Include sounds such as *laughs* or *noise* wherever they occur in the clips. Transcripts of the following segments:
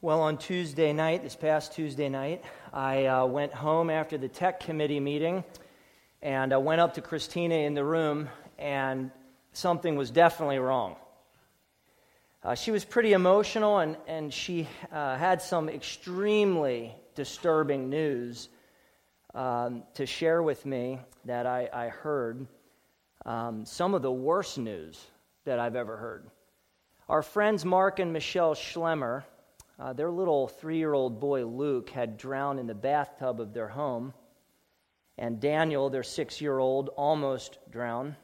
Well, on Tuesday night, this past Tuesday night, I uh, went home after the tech committee meeting and I went up to Christina in the room, and something was definitely wrong. Uh, she was pretty emotional and, and she uh, had some extremely disturbing news um, to share with me that I, I heard. Um, some of the worst news that I've ever heard. Our friends Mark and Michelle Schlemmer uh, their little three year old boy, Luke, had drowned in the bathtub of their home. And Daniel, their six year old, almost drowned.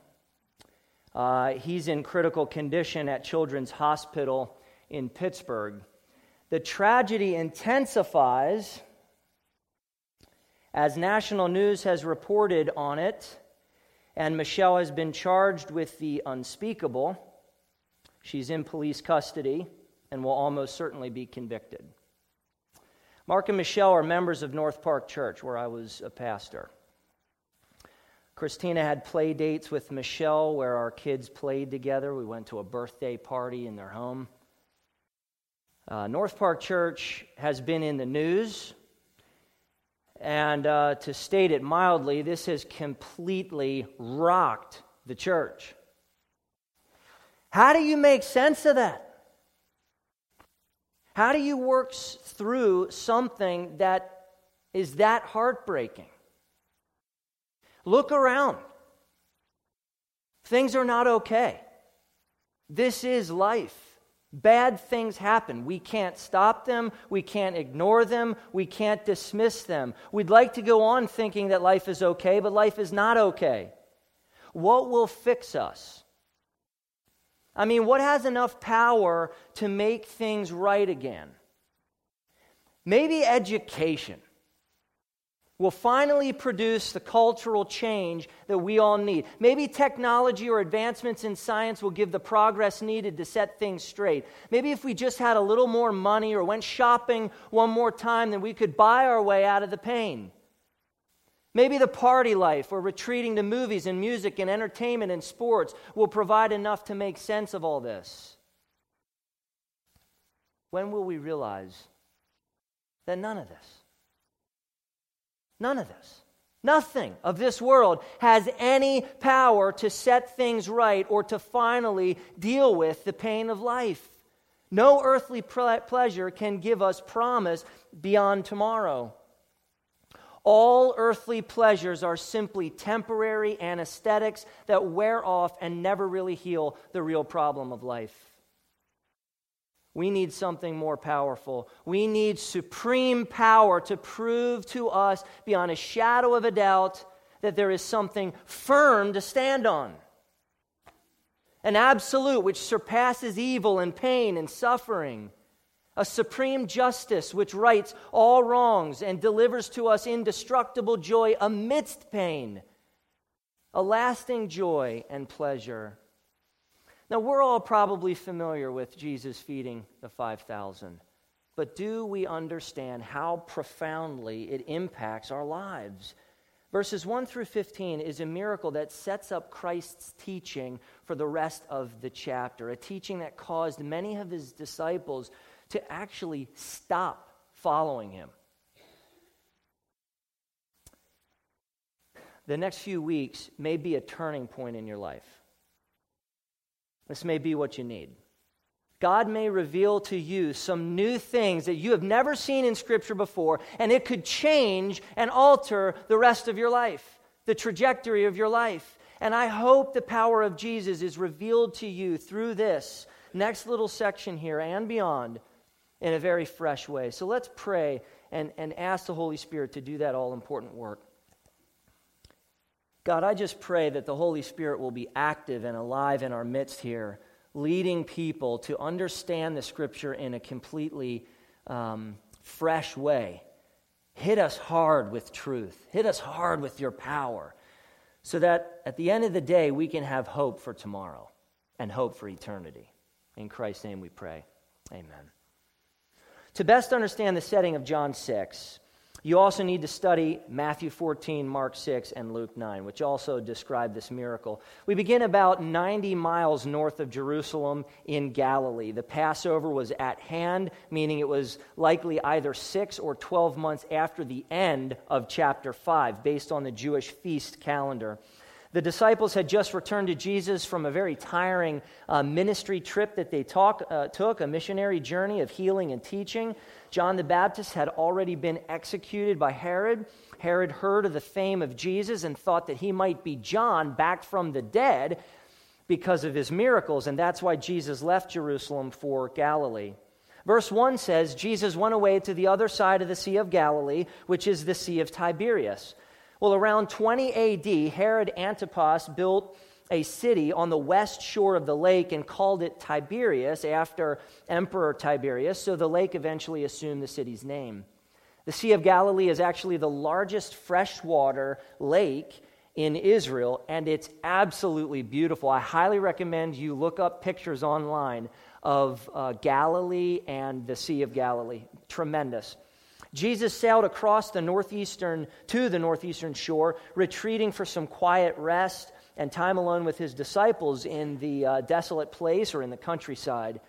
Uh, he's in critical condition at Children's Hospital in Pittsburgh. The tragedy intensifies as national news has reported on it, and Michelle has been charged with the unspeakable. She's in police custody and will almost certainly be convicted. Mark and Michelle are members of North Park Church, where I was a pastor. Christina had play dates with Michelle where our kids played together. We went to a birthday party in their home. Uh, North Park Church has been in the news. And uh, to state it mildly, this has completely rocked the church. How do you make sense of that? How do you work through something that is that heartbreaking? Look around. Things are not okay. This is life. Bad things happen. We can't stop them. We can't ignore them. We can't dismiss them. We'd like to go on thinking that life is okay, but life is not okay. What will fix us? I mean, what has enough power to make things right again? Maybe education will finally produce the cultural change that we all need. Maybe technology or advancements in science will give the progress needed to set things straight. Maybe if we just had a little more money or went shopping one more time, then we could buy our way out of the pain. Maybe the party life or retreating to movies and music and entertainment and sports will provide enough to make sense of all this. When will we realize that none of this, none of this, nothing of this world has any power to set things right or to finally deal with the pain of life? No earthly pleasure can give us promise beyond tomorrow. All earthly pleasures are simply temporary anesthetics that wear off and never really heal the real problem of life. We need something more powerful. We need supreme power to prove to us beyond a shadow of a doubt that there is something firm to stand on. An absolute which surpasses evil and pain and suffering a supreme justice which rights all wrongs and delivers to us indestructible joy amidst pain, a lasting joy and pleasure. Now, we're all probably familiar with Jesus feeding the 5,000, but do we understand how profoundly it impacts our lives? Verses 1 through 15 is a miracle that sets up Christ's teaching for the rest of the chapter, a teaching that caused many of his disciples to actually stop following him. The next few weeks may be a turning point in your life. This may be what you need. God may reveal to you some new things that you have never seen in Scripture before, and it could change and alter the rest of your life, the trajectory of your life. And I hope the power of Jesus is revealed to you through this next little section here and beyond in a very fresh way. So let's pray and, and ask the Holy Spirit to do that all important work. God, I just pray that the Holy Spirit will be active and alive in our midst here, leading people to understand the Scripture in a completely um, fresh way. Hit us hard with truth, hit us hard with your power, so that at the end of the day, we can have hope for tomorrow and hope for eternity. In Christ's name we pray. Amen. To best understand the setting of John 6, You also need to study Matthew 14, Mark 6, and Luke 9, which also describe this miracle. We begin about 90 miles north of Jerusalem in Galilee. The Passover was at hand, meaning it was likely either six or 12 months after the end of chapter 5, based on the Jewish feast calendar. The disciples had just returned to Jesus from a very tiring uh, ministry trip that they talk, uh, took, a missionary journey of healing and teaching. John the Baptist had already been executed by Herod. Herod heard of the fame of Jesus and thought that he might be John back from the dead because of his miracles, and that's why Jesus left Jerusalem for Galilee. Verse 1 says Jesus went away to the other side of the Sea of Galilee, which is the Sea of Tiberias. Well, around 20 AD, Herod Antipas built a city on the west shore of the lake and called it Tiberias after Emperor Tiberius, so the lake eventually assumed the city's name. The Sea of Galilee is actually the largest freshwater lake in Israel, and it's absolutely beautiful. I highly recommend you look up pictures online of uh, Galilee and the Sea of Galilee. Tremendous. Jesus sailed across the northeastern to the northeastern shore, retreating for some quiet rest and time alone with his disciples in the uh, desolate place or in the countryside.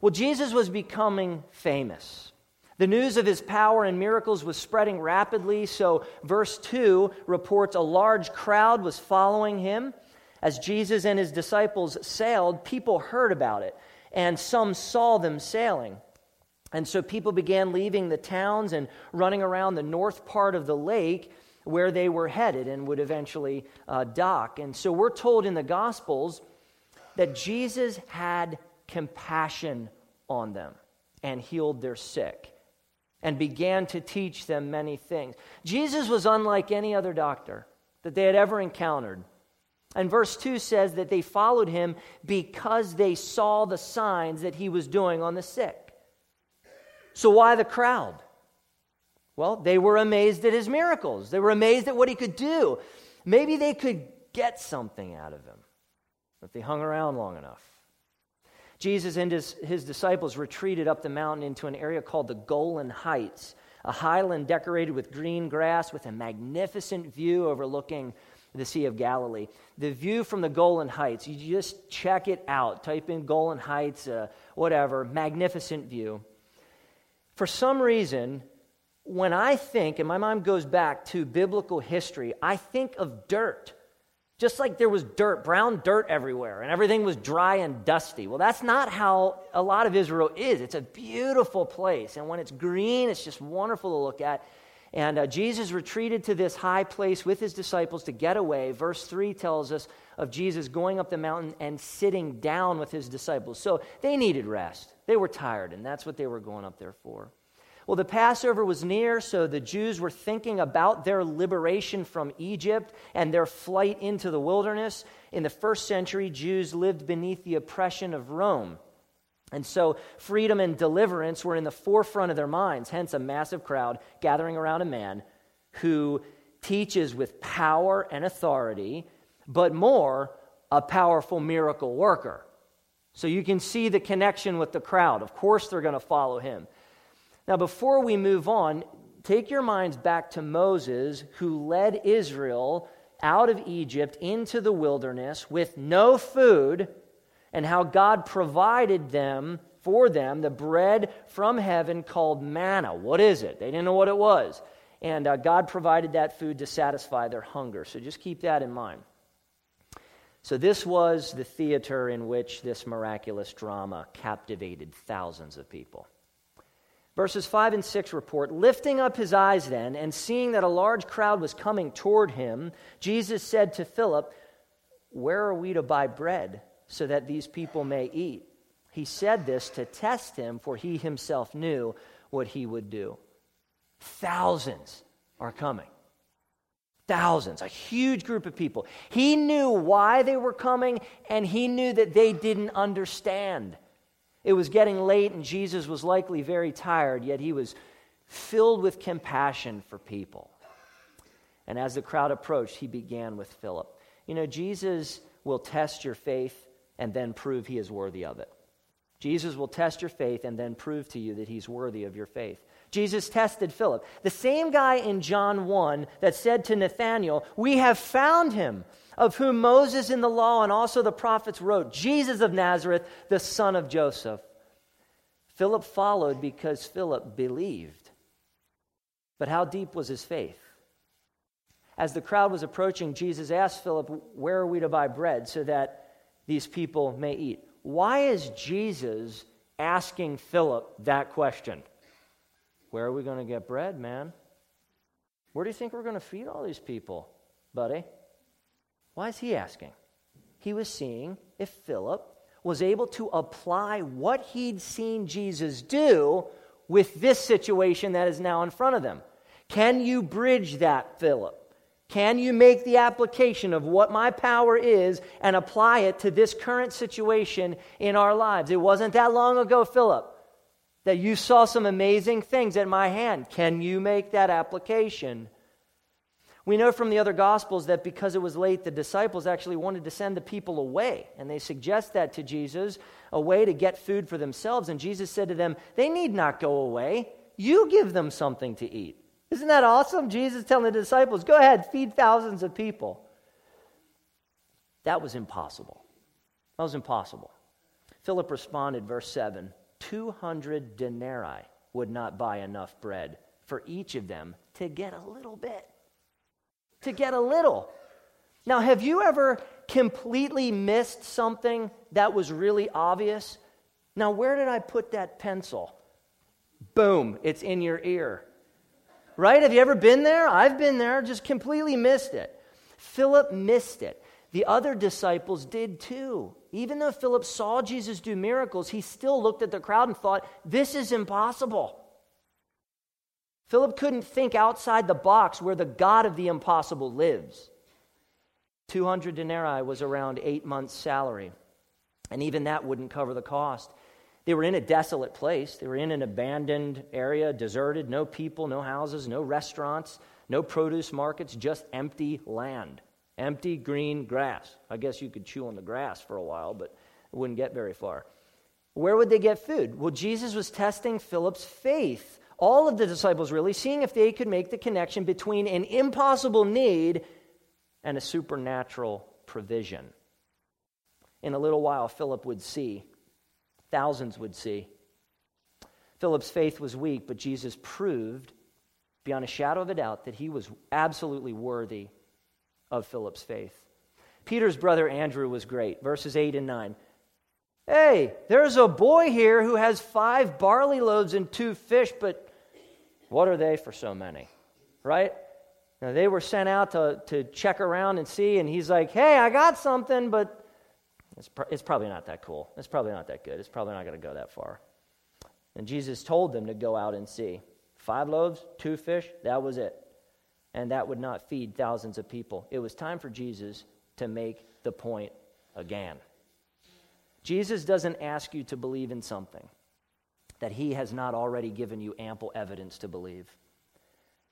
Well, Jesus was becoming famous. The news of his power and miracles was spreading rapidly, so verse 2 reports a large crowd was following him. As Jesus and his disciples sailed, people heard about it, and some saw them sailing. And so people began leaving the towns and running around the north part of the lake where they were headed and would eventually uh, dock. And so we're told in the Gospels that Jesus had compassion on them and healed their sick and began to teach them many things. Jesus was unlike any other doctor that they had ever encountered. And verse 2 says that they followed him because they saw the signs that he was doing on the sick. So, why the crowd? Well, they were amazed at his miracles. They were amazed at what he could do. Maybe they could get something out of him if they hung around long enough. Jesus and his, his disciples retreated up the mountain into an area called the Golan Heights, a highland decorated with green grass with a magnificent view overlooking the Sea of Galilee. The view from the Golan Heights, you just check it out. Type in Golan Heights, uh, whatever, magnificent view. For some reason, when I think, and my mind goes back to biblical history, I think of dirt. Just like there was dirt, brown dirt everywhere, and everything was dry and dusty. Well, that's not how a lot of Israel is. It's a beautiful place. And when it's green, it's just wonderful to look at. And uh, Jesus retreated to this high place with his disciples to get away. Verse 3 tells us of Jesus going up the mountain and sitting down with his disciples. So they needed rest. They were tired, and that's what they were going up there for. Well, the Passover was near, so the Jews were thinking about their liberation from Egypt and their flight into the wilderness. In the first century, Jews lived beneath the oppression of Rome. And so freedom and deliverance were in the forefront of their minds, hence, a massive crowd gathering around a man who teaches with power and authority, but more, a powerful miracle worker. So you can see the connection with the crowd. Of course, they're going to follow him. Now, before we move on, take your minds back to Moses, who led Israel out of Egypt into the wilderness with no food, and how God provided them for them the bread from heaven called manna. What is it? They didn't know what it was. And uh, God provided that food to satisfy their hunger. So just keep that in mind. So, this was the theater in which this miraculous drama captivated thousands of people. Verses 5 and 6 report Lifting up his eyes then, and seeing that a large crowd was coming toward him, Jesus said to Philip, Where are we to buy bread so that these people may eat? He said this to test him, for he himself knew what he would do. Thousands are coming. Thousands, a huge group of people. He knew why they were coming, and he knew that they didn't understand. It was getting late, and Jesus was likely very tired, yet he was filled with compassion for people. And as the crowd approached, he began with Philip. You know, Jesus will test your faith and then prove he is worthy of it. Jesus will test your faith and then prove to you that he's worthy of your faith. Jesus tested Philip. The same guy in John 1 that said to Nathanael, We have found him, of whom Moses in the law and also the prophets wrote, Jesus of Nazareth, the son of Joseph. Philip followed because Philip believed. But how deep was his faith? As the crowd was approaching, Jesus asked Philip, Where are we to buy bread so that these people may eat? Why is Jesus asking Philip that question? Where are we going to get bread, man? Where do you think we're going to feed all these people, buddy? Why is he asking? He was seeing if Philip was able to apply what he'd seen Jesus do with this situation that is now in front of them. Can you bridge that, Philip? Can you make the application of what my power is and apply it to this current situation in our lives? It wasn't that long ago, Philip, that you saw some amazing things at my hand. Can you make that application? We know from the other Gospels that because it was late, the disciples actually wanted to send the people away. And they suggest that to Jesus, a way to get food for themselves. And Jesus said to them, They need not go away. You give them something to eat. Isn't that awesome? Jesus telling the disciples, Go ahead, feed thousands of people. That was impossible. That was impossible. Philip responded, verse 7 200 denarii would not buy enough bread for each of them to get a little bit to get a little. Now, have you ever completely missed something that was really obvious? Now, where did I put that pencil? Boom, it's in your ear. Right? Have you ever been there? I've been there, just completely missed it. Philip missed it. The other disciples did too. Even though Philip saw Jesus do miracles, he still looked at the crowd and thought, this is impossible. Philip couldn't think outside the box where the God of the impossible lives. 200 denarii was around eight months' salary, and even that wouldn't cover the cost. They were in a desolate place. They were in an abandoned area, deserted, no people, no houses, no restaurants, no produce markets, just empty land, empty green grass. I guess you could chew on the grass for a while, but it wouldn't get very far. Where would they get food? Well, Jesus was testing Philip's faith all of the disciples really, seeing if they could make the connection between an impossible need and a supernatural provision. In a little while, Philip would see, thousands would see. Philip's faith was weak, but Jesus proved beyond a shadow of a doubt that he was absolutely worthy of Philip's faith. Peter's brother Andrew was great. Verses 8 and 9. Hey, there's a boy here who has five barley loaves and two fish, but what are they for so many? Right? Now, they were sent out to, to check around and see, and he's like, hey, I got something, but it's, pr- it's probably not that cool. It's probably not that good. It's probably not going to go that far. And Jesus told them to go out and see. Five loaves, two fish, that was it. And that would not feed thousands of people. It was time for Jesus to make the point again. Jesus doesn't ask you to believe in something that he has not already given you ample evidence to believe.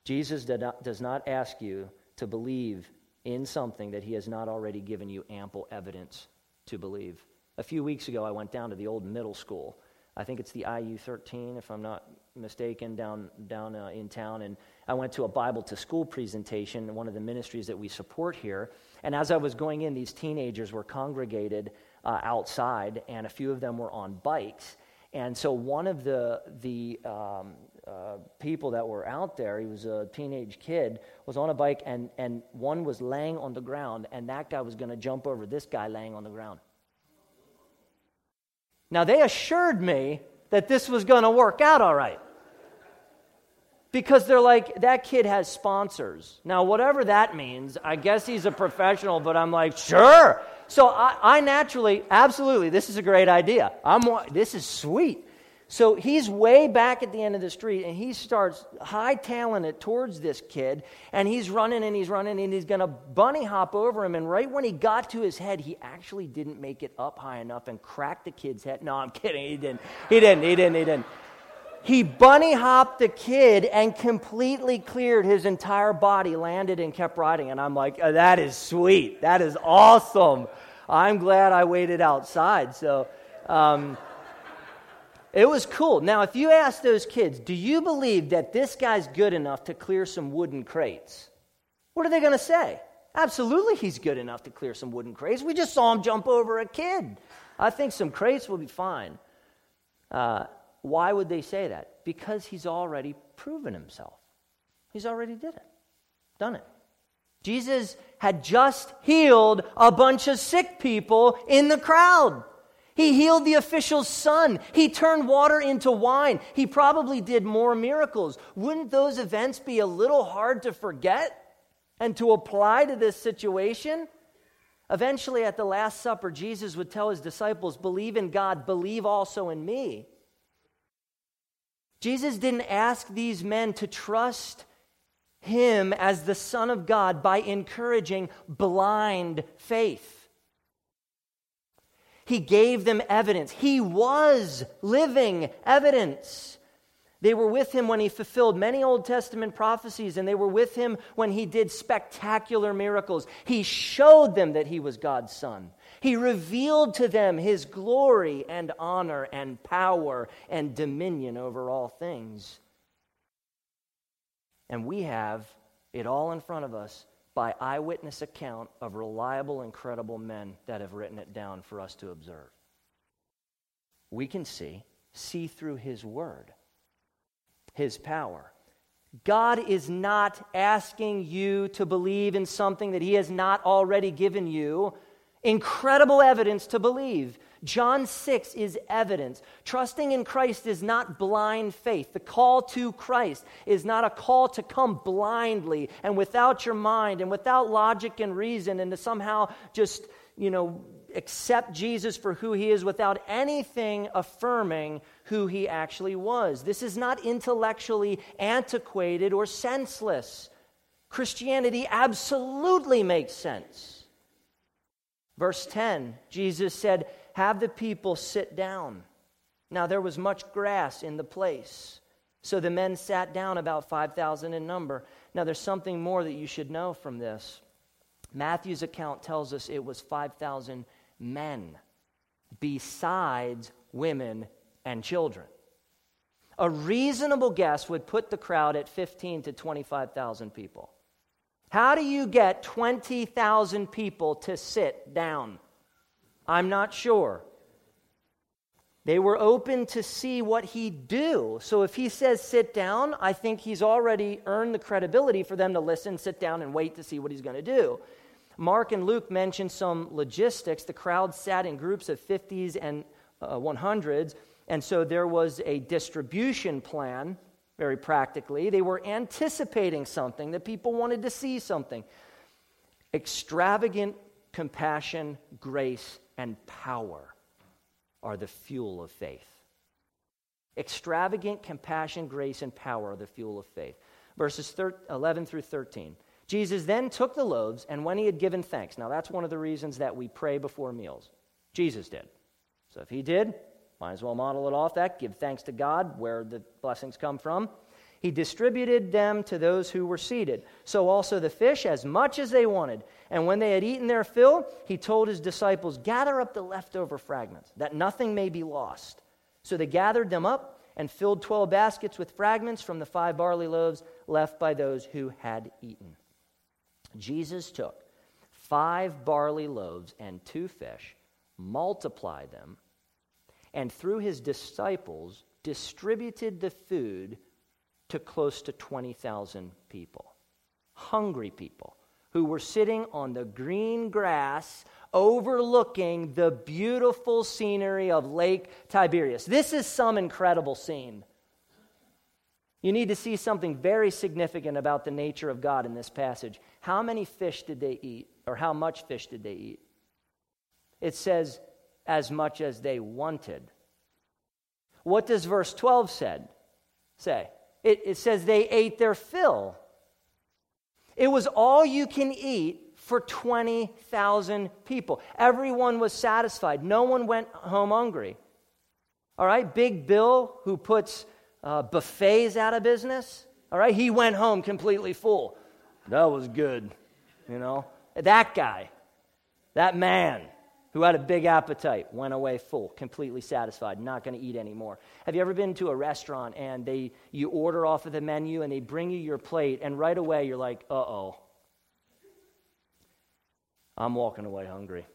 Jesus does not ask you to believe in something that he has not already given you ample evidence to believe. A few weeks ago, I went down to the old middle school. I think it's the IU 13, if I'm not mistaken, down, down uh, in town. And I went to a Bible to school presentation, one of the ministries that we support here. And as I was going in, these teenagers were congregated uh, outside, and a few of them were on bikes. And so one of the, the um, uh, people that were out there, he was a teenage kid, was on a bike, and, and one was laying on the ground, and that guy was going to jump over this guy laying on the ground. Now, they assured me that this was going to work out all right because they're like, that kid has sponsors. Now, whatever that means, I guess he's a professional, but I'm like, sure. So I, I naturally, absolutely, this is a great idea. I'm, this is sweet. So he's way back at the end of the street and he starts hightailing it towards this kid and he's running and he's running and he's going to bunny hop over him. And right when he got to his head, he actually didn't make it up high enough and cracked the kid's head. No, I'm kidding. He didn't. He didn't. He didn't. He didn't he bunny hopped the kid and completely cleared his entire body, landed, and kept riding. And I'm like, oh, that is sweet. That is awesome. I'm glad I waited outside. So, um, It was cool. Now, if you ask those kids, do you believe that this guy's good enough to clear some wooden crates? What are they going to say? Absolutely, he's good enough to clear some wooden crates. We just saw him jump over a kid. I think some crates will be fine. Uh, why would they say that? Because he's already proven himself. He's already did it, done it. Jesus had just healed a bunch of sick people in the crowd. He healed the official's son. He turned water into wine. He probably did more miracles. Wouldn't those events be a little hard to forget and to apply to this situation? Eventually, at the Last Supper, Jesus would tell his disciples, Believe in God, believe also in me. Jesus didn't ask these men to trust him as the Son of God by encouraging blind faith. He gave them evidence. He was living evidence. They were with him when he fulfilled many Old Testament prophecies, and they were with him when he did spectacular miracles. He showed them that he was God's Son. He revealed to them his glory and honor and power and dominion over all things. And we have it all in front of us by eyewitness account of reliable and credible men that have written it down for us to observe. We can see, see through his word, his power. God is not asking you to believe in something that he has not already given you incredible evidence to believe. John 6 is evidence. Trusting in Christ is not blind faith. The call to Christ is not a call to come blindly and without your mind and without logic and reason and to somehow just, you know, accept Jesus for who he is without anything affirming who he actually was. This is not intellectually antiquated or senseless. Christianity absolutely makes sense. Verse 10, Jesus said, have the people sit down. Now there was much grass in the place. So the men sat down, about 5,000 in number. Now there's something more that you should know from this. Matthew's account tells us it was 5,000 men, besides women and children. A reasonable guess would put the crowd at 15 to 25,000 people. How do you get 20,000 people to sit down? I'm not sure. They were open to see what he'd do. So if he says sit down, I think he's already earned the credibility for them to listen, sit down, and wait to see what he's going to do. Mark and Luke mention some logistics. The crowd sat in groups of 50s and uh, 100s, and so there was a distribution plan, very practically. They were anticipating something, that people wanted to see something. Extravagant compassion, grace, and power are the fuel of faith. Extravagant compassion, grace, and power are the fuel of faith. Verses 11 through 13. Jesus then took the loaves, and when he had given thanks, now that's one of the reasons that we pray before meals. Jesus did. So if he did, might as well model it off that. Give thanks to God, where the blessings come from. He distributed them to those who were seated. So also the fish, as much as they wanted. And when they had eaten their fill, he told his disciples, Gather up the leftover fragments, that nothing may be lost. So they gathered them up and filled 12 baskets with fragments from the five barley loaves left by those who had eaten. Jesus took five barley loaves and two fish, multiplied them, and through his disciples distributed the food to close to 20,000 people. Hungry people who were sitting on the green grass overlooking the beautiful scenery of Lake Tiberias. This is some incredible scene. You need to see something very significant about the nature of God in this passage. How many fish did they eat, or how much fish did they eat? It says, as much as they wanted. What does verse 12 said, say? it, it says they ate their fill. It was all you can eat for 20,000 people. Everyone was satisfied. No one went home hungry. All right, Big Bill, who puts uh, buffets out of business, all right, he went home completely full. That was good, you know. That guy, that man, who had a big appetite, went away full, completely satisfied, not going to eat anymore. Have you ever been to a restaurant and they you order off of the menu and they bring you your plate and right away you're like, "Uh-oh. I'm walking away hungry."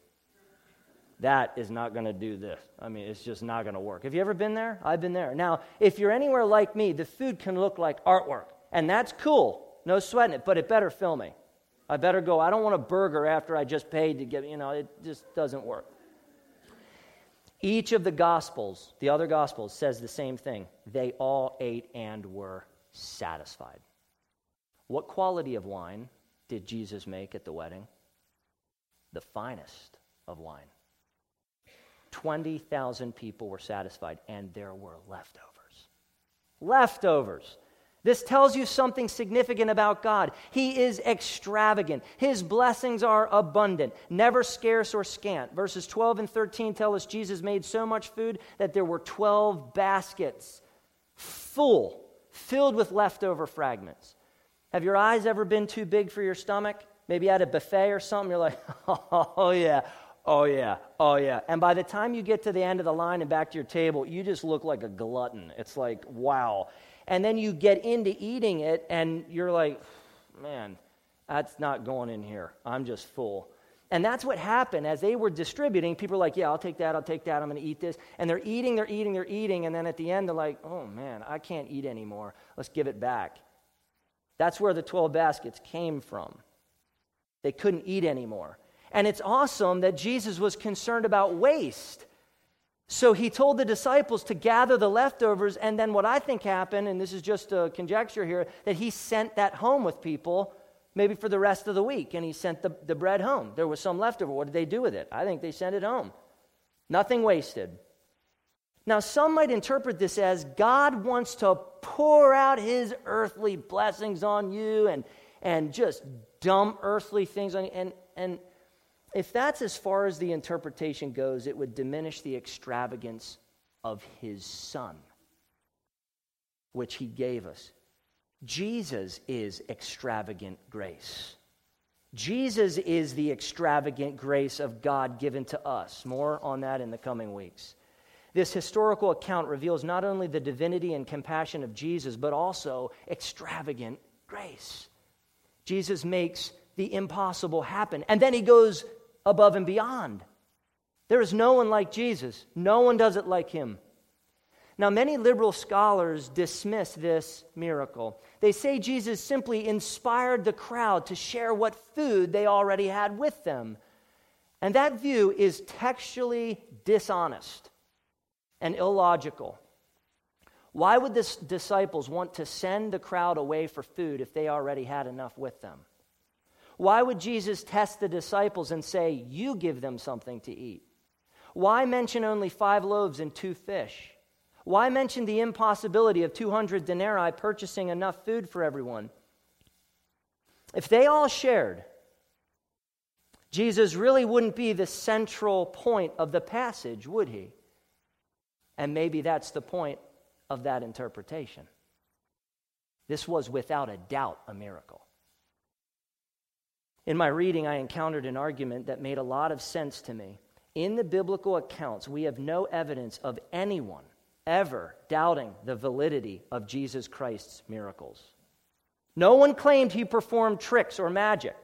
That is not going to do this. I mean, it's just not going to work. Have you ever been there? I've been there. Now, if you're anywhere like me, the food can look like artwork, and that's cool. No sweating it, but it better fill me. I better go. I don't want a burger after I just paid to get, you know, it just doesn't work. Each of the Gospels, the other Gospels, says the same thing. They all ate and were satisfied. What quality of wine did Jesus make at the wedding? The finest of wine. 20,000 people were satisfied, and there were leftovers. Leftovers. This tells you something significant about God. He is extravagant. His blessings are abundant, never scarce or scant. Verses 12 and 13 tell us Jesus made so much food that there were 12 baskets full, filled with leftover fragments. Have your eyes ever been too big for your stomach? Maybe at a buffet or something, you're like, *laughs* oh, yeah, oh, yeah, oh, yeah. And by the time you get to the end of the line and back to your table, you just look like a glutton. It's like, wow and then you get into eating it and you're like, man, that's not going in here. I'm just full. And that's what happened as they were distributing. People are like, yeah, I'll take that, I'll take that, I'm going to eat this. And they're eating, they're eating, they're eating. And then at the end, they're like, oh man, I can't eat anymore. Let's give it back. That's where the 12 baskets came from. They couldn't eat anymore. And it's awesome that Jesus was concerned about waste. So he told the disciples to gather the leftovers, and then what I think happened, and this is just a conjecture here, that he sent that home with people, maybe for the rest of the week, and he sent the, the bread home. There was some leftover. What did they do with it? I think they sent it home. Nothing wasted. Now, some might interpret this as God wants to pour out his earthly blessings on you and, and just dump earthly things on you. And, and if that's as far as the interpretation goes, it would diminish the extravagance of his son, which he gave us. Jesus is extravagant grace. Jesus is the extravagant grace of God given to us. More on that in the coming weeks. This historical account reveals not only the divinity and compassion of Jesus, but also extravagant grace. Jesus makes the impossible happen. And then he goes above and beyond. There is no one like Jesus, no one does it like him. Now, many liberal scholars dismiss this miracle. They say Jesus simply inspired the crowd to share what food they already had with them. And that view is textually dishonest and illogical. Why would the disciples want to send the crowd away for food if they already had enough with them? Why would Jesus test the disciples and say, You give them something to eat? Why mention only five loaves and two fish? Why mention the impossibility of 200 denarii purchasing enough food for everyone? If they all shared, Jesus really wouldn't be the central point of the passage, would he? And maybe that's the point of that interpretation. This was without a doubt a miracle. In my reading, I encountered an argument that made a lot of sense to me. In the biblical accounts, we have no evidence of anyone ever doubting the validity of Jesus Christ's miracles. No one claimed he performed tricks or magic.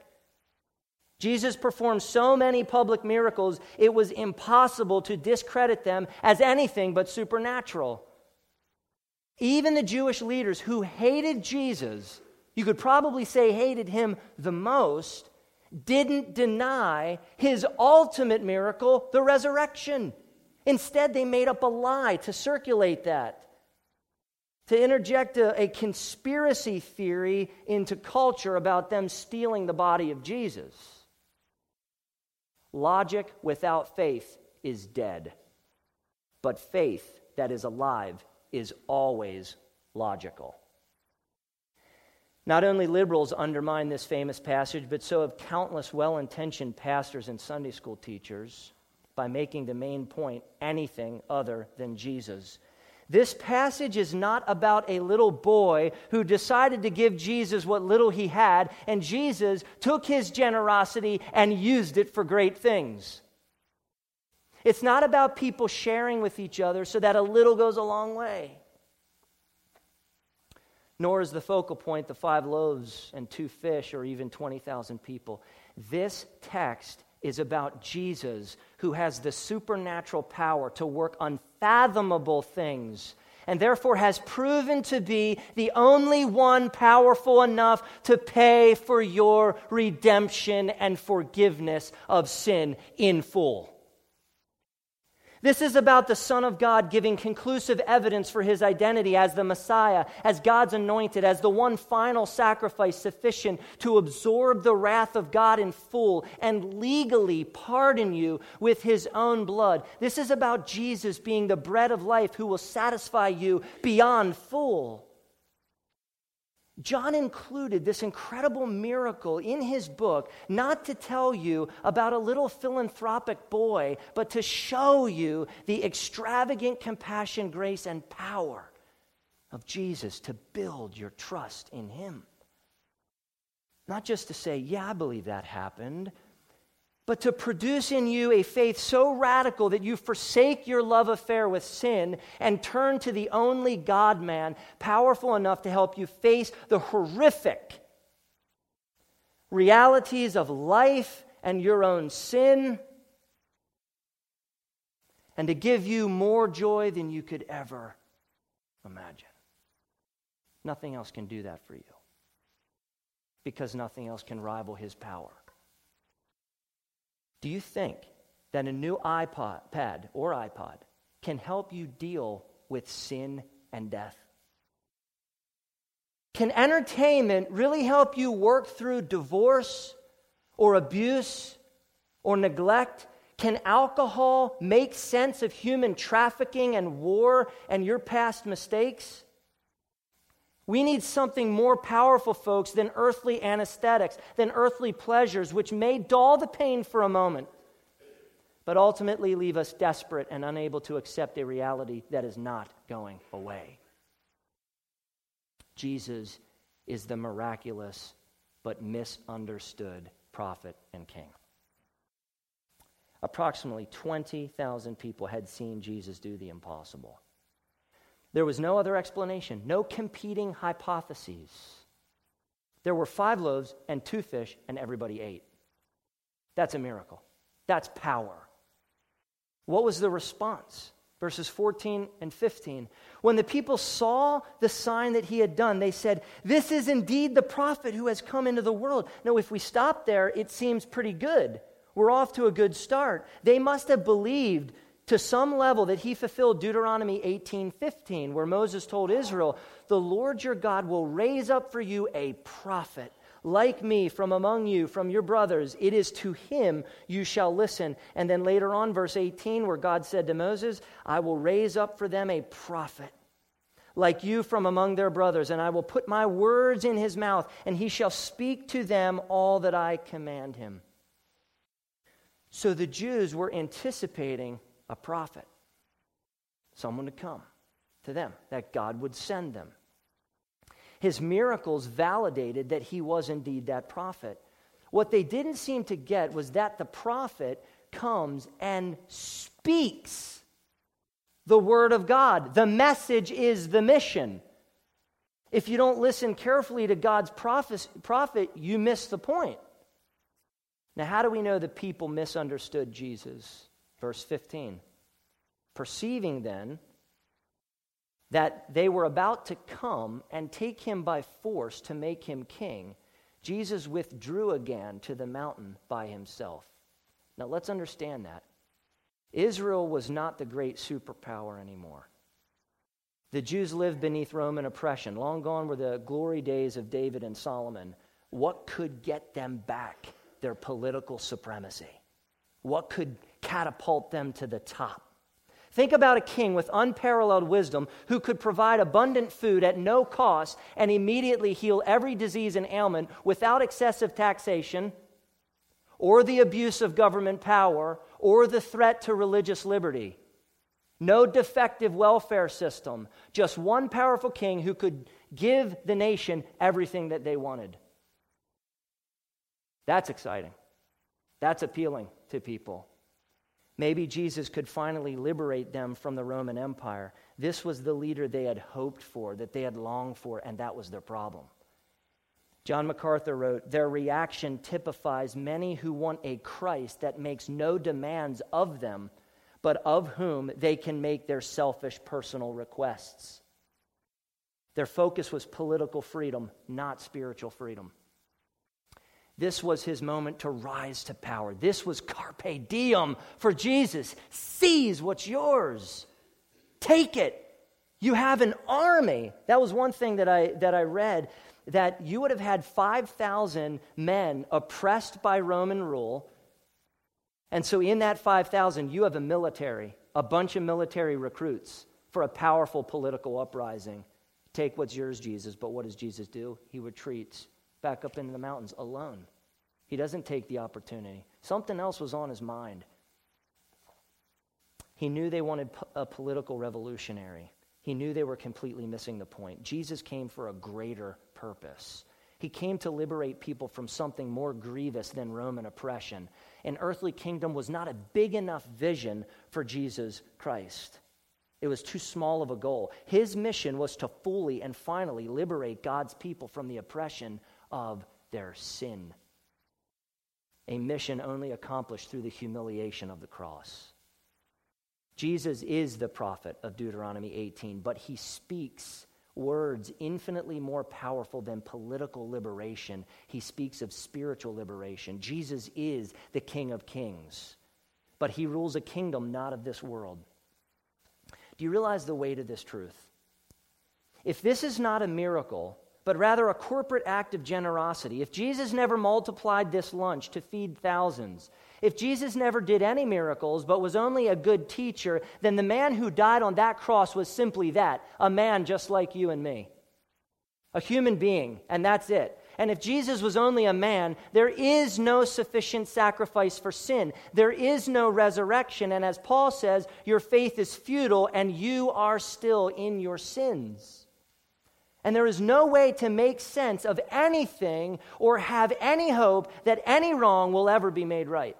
Jesus performed so many public miracles, it was impossible to discredit them as anything but supernatural. Even the Jewish leaders who hated Jesus, you could probably say hated him the most, didn't deny his ultimate miracle, the resurrection. Instead, they made up a lie to circulate that, to interject a, a, conspiracy theory into culture about them stealing the body of Jesus. Logic without faith is dead, but faith that is alive is always logical. Not only liberals undermine this famous passage, but so have countless well intentioned pastors and Sunday school teachers by making the main point anything other than Jesus. This passage is not about a little boy who decided to give Jesus what little he had, and Jesus took his generosity and used it for great things. It's not about people sharing with each other so that a little goes a long way. Nor is the focal point the five loaves and two fish or even 20,000 people. This text is about Jesus, who has the supernatural power to work unfathomable things and therefore has proven to be the only one powerful enough to pay for your redemption and forgiveness of sin in full. This is about the Son of God giving conclusive evidence for his identity as the Messiah, as God's anointed, as the one final sacrifice sufficient to absorb the wrath of God in full and legally pardon you with his own blood. This is about Jesus being the bread of life who will satisfy you beyond full. John included this incredible miracle in his book not to tell you about a little philanthropic boy, but to show you the extravagant compassion, grace, and power of Jesus to build your trust in him. Not just to say, yeah, I believe that happened, but to produce in you a faith so radical that you forsake your love affair with sin and turn to the only God man, powerful enough to help you face the horrific realities of life and your own sin, and to give you more joy than you could ever imagine. Nothing else can do that for you because nothing else can rival his power. Do you think that a new iPod pad or iPod can help you deal with sin and death? Can entertainment really help you work through divorce or abuse or neglect? Can alcohol make sense of human trafficking and war and your past mistakes? We need something more powerful, folks, than earthly anesthetics, than earthly pleasures, which may dull the pain for a moment, but ultimately leave us desperate and unable to accept a reality that is not going away. Jesus is the miraculous but misunderstood prophet and king. Approximately 20,000 people had seen Jesus do the impossible. There was no other explanation, no competing hypotheses. There were five loaves and two fish, and everybody ate. That's a miracle. That's power. What was the response? Verses 14 and 15. When the people saw the sign that he had done, they said, This is indeed the prophet who has come into the world. Now, if we stop there, it seems pretty good. We're off to a good start. They must have believed to some level that he fulfilled Deuteronomy 18:15 where Moses told Israel, "The Lord your God will raise up for you a prophet like me from among you from your brothers it is to him you shall listen." And then later on verse 18 where God said to Moses, "I will raise up for them a prophet like you from among their brothers, and I will put my words in his mouth, and he shall speak to them all that I command him." So the Jews were anticipating a prophet, someone to come to them, that God would send them. His miracles validated that he was indeed that prophet. What they didn't seem to get was that the prophet comes and speaks the word of God. The message is the mission. If you don't listen carefully to God's prophet, you miss the point. Now, how do we know the people misunderstood Jesus? Verse 15. Perceiving then that they were about to come and take him by force to make him king, Jesus withdrew again to the mountain by himself. Now let's understand that. Israel was not the great superpower anymore. The Jews lived beneath Roman oppression. Long gone were the glory days of David and Solomon. What could get them back? Their political supremacy. What could catapult them to the top. Think about a king with unparalleled wisdom who could provide abundant food at no cost and immediately heal every disease and ailment without excessive taxation or the abuse of government power or the threat to religious liberty. No defective welfare system, just one powerful king who could give the nation everything that they wanted. That's exciting. That's appealing to people. Maybe Jesus could finally liberate them from the Roman Empire. This was the leader they had hoped for, that they had longed for, and that was their problem. John MacArthur wrote Their reaction typifies many who want a Christ that makes no demands of them, but of whom they can make their selfish personal requests. Their focus was political freedom, not spiritual freedom. This was his moment to rise to power. This was carpe diem for Jesus. Seize what's yours. Take it. You have an army. That was one thing that I, that I read that you would have had 5,000 men oppressed by Roman rule. And so, in that 5,000, you have a military, a bunch of military recruits for a powerful political uprising. Take what's yours, Jesus. But what does Jesus do? He retreats back up into the mountains alone. He doesn't take the opportunity. Something else was on his mind. He knew they wanted a political revolutionary. He knew they were completely missing the point. Jesus came for a greater purpose. He came to liberate people from something more grievous than Roman oppression. An earthly kingdom was not a big enough vision for Jesus Christ. It was too small of a goal. His mission was to fully and finally liberate God's people from the oppression of their sin. A mission only accomplished through the humiliation of the cross. Jesus is the prophet of Deuteronomy 18, but he speaks words infinitely more powerful than political liberation. He speaks of spiritual liberation. Jesus is the King of kings, but he rules a kingdom not of this world. Do you realize the weight of this truth? If this is not a miracle, but rather a corporate act of generosity, if Jesus never multiplied this lunch to feed thousands, if Jesus never did any miracles but was only a good teacher, then the man who died on that cross was simply that a man just like you and me, a human being, and that's it. And if Jesus was only a man, there is no sufficient sacrifice for sin. There is no resurrection. And as Paul says, your faith is futile and you are still in your sins. And there is no way to make sense of anything or have any hope that any wrong will ever be made right.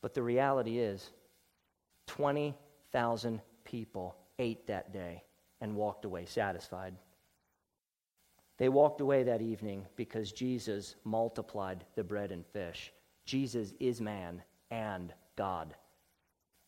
But the reality is, 20,000 people ate that day and walked away satisfied. They walked away that evening because Jesus multiplied the bread and fish. Jesus is man and God.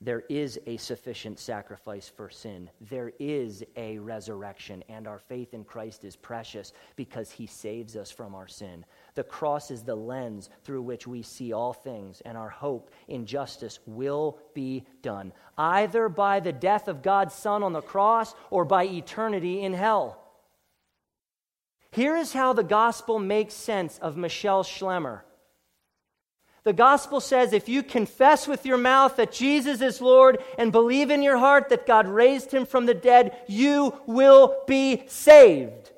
There is a sufficient sacrifice for sin. There is a resurrection, and our faith in Christ is precious because he saves us from our sin. The cross is the lens through which we see all things, and our hope in justice will be done, either by the death of God's Son on the cross or by eternity in hell. Here is how the gospel makes sense of Michelle Schlemmer. The gospel says if you confess with your mouth that Jesus is Lord and believe in your heart that God raised him from the dead, you will be saved.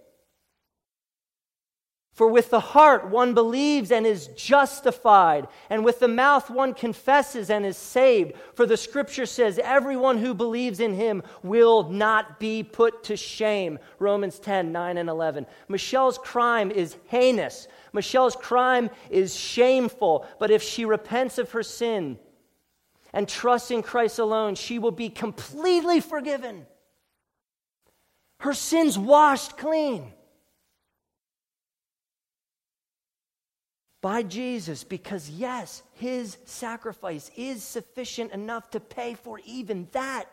For with the heart one believes and is justified, and with the mouth one confesses and is saved. For the scripture says, Everyone who believes in him will not be put to shame. Romans 10 9 and 11. Michelle's crime is heinous. Michelle's crime is shameful. But if she repents of her sin and trusts in Christ alone, she will be completely forgiven. Her sins washed clean. By Jesus because, yes, his sacrifice is sufficient enough to pay for even that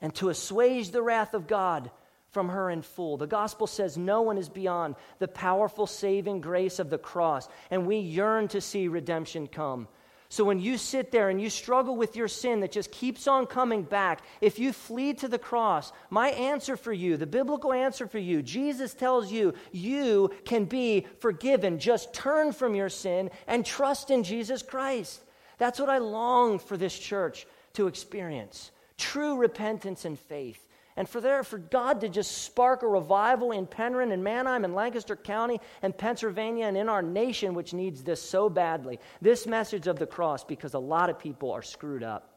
and to assuage the wrath of God from her in full. The gospel says no one is beyond the powerful saving grace of the cross, and we yearn to see redemption come. So when you sit there and you struggle with your sin that just keeps on coming back, if you flee to the cross, my answer for you, the biblical answer for you, Jesus tells you, you can be forgiven. Just turn from your sin and trust in Jesus Christ. That's what I long for this church to experience true repentance and faith. And for there, for God to just spark a revival in Penryn and Manheim and Lancaster County and Pennsylvania and in our nation, which needs this so badly. This message of the cross, because a lot of people are screwed up.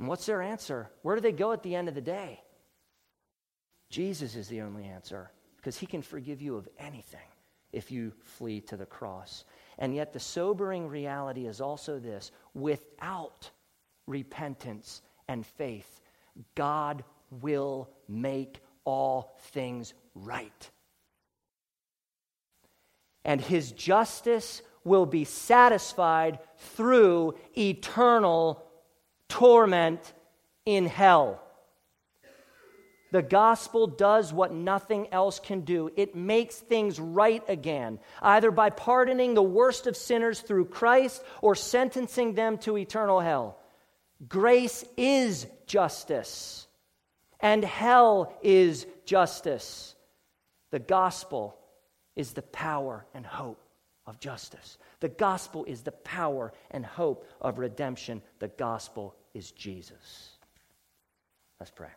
And what's their answer? Where do they go at the end of the day? Jesus is the only answer because he can forgive you of anything. if you flee to the cross. And yet, the sobering reality is also this without repentance and faith, God will make all things right. And his justice will be satisfied through eternal torment in hell. The gospel does what nothing else can do. It makes things right again, either by pardoning the worst of sinners through Christ or sentencing them to eternal hell. Grace is justice, and hell is justice. The gospel is the power and hope of justice. The gospel is the power and hope of redemption. The gospel is Jesus. Let's pray.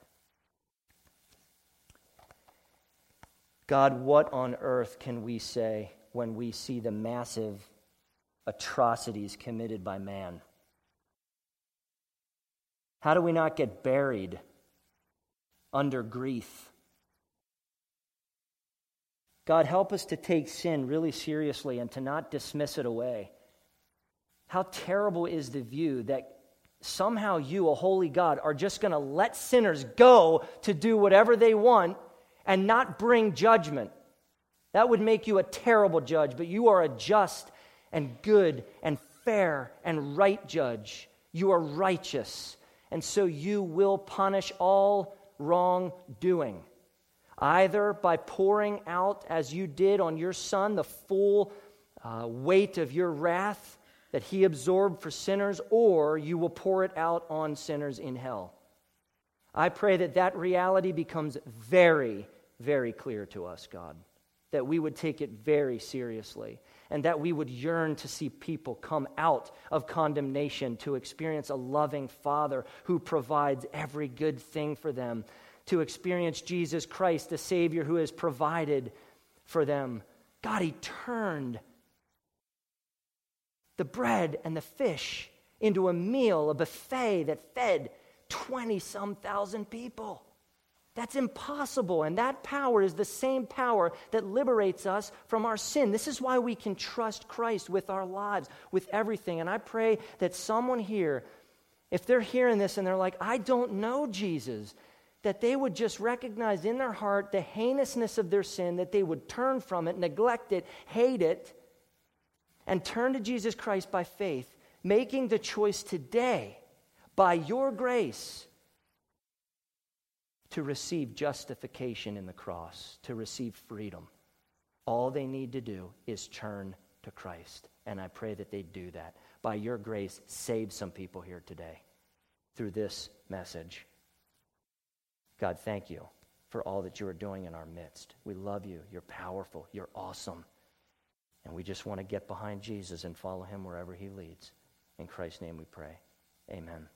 God, what on earth can we say when we see the massive atrocities committed by man? How do we not get buried under grief? God, help us to take sin really seriously and to not dismiss it away. How terrible is the view that somehow you, a holy God, are just going to let sinners go to do whatever they want and not bring judgment. That would make you a terrible judge, but you are a just and good and fair and right judge. You are righteous, and so you will punish all wrongdoing, either by pouring out, as you did on your Son, the full uh, weight of your wrath that he absorbed for sinners, or you will pour it out on sinners in hell. I pray that that reality becomes very very clear to us, God, that we would take it very seriously and that we would yearn to see people come out of condemnation to experience a loving Father who provides every good thing for them, to experience Jesus Christ, the Savior who has provided for them. God, He turned the bread and the fish into a meal, a buffet that fed 20 some thousand people. That's impossible. And that power is the same power that liberates us from our sin. This is why we can trust Christ with our lives, with everything. And I pray that someone here, if they're hearing this and they're like, I don't know Jesus, that they would just recognize in their heart the heinousness of their sin, that they would turn from it, neglect it, hate it, and turn to Jesus Christ by faith, making the choice today, by your grace to receive justification in the cross, to receive freedom. All they need to do is turn to Christ. And I pray that they do that. By your grace, save some people here today through this message. God, thank you for all that you are doing in our midst. We love you. You're powerful. You're awesome. And we just want to get behind Jesus and follow him wherever he leads. In Christ's name we pray. Amen.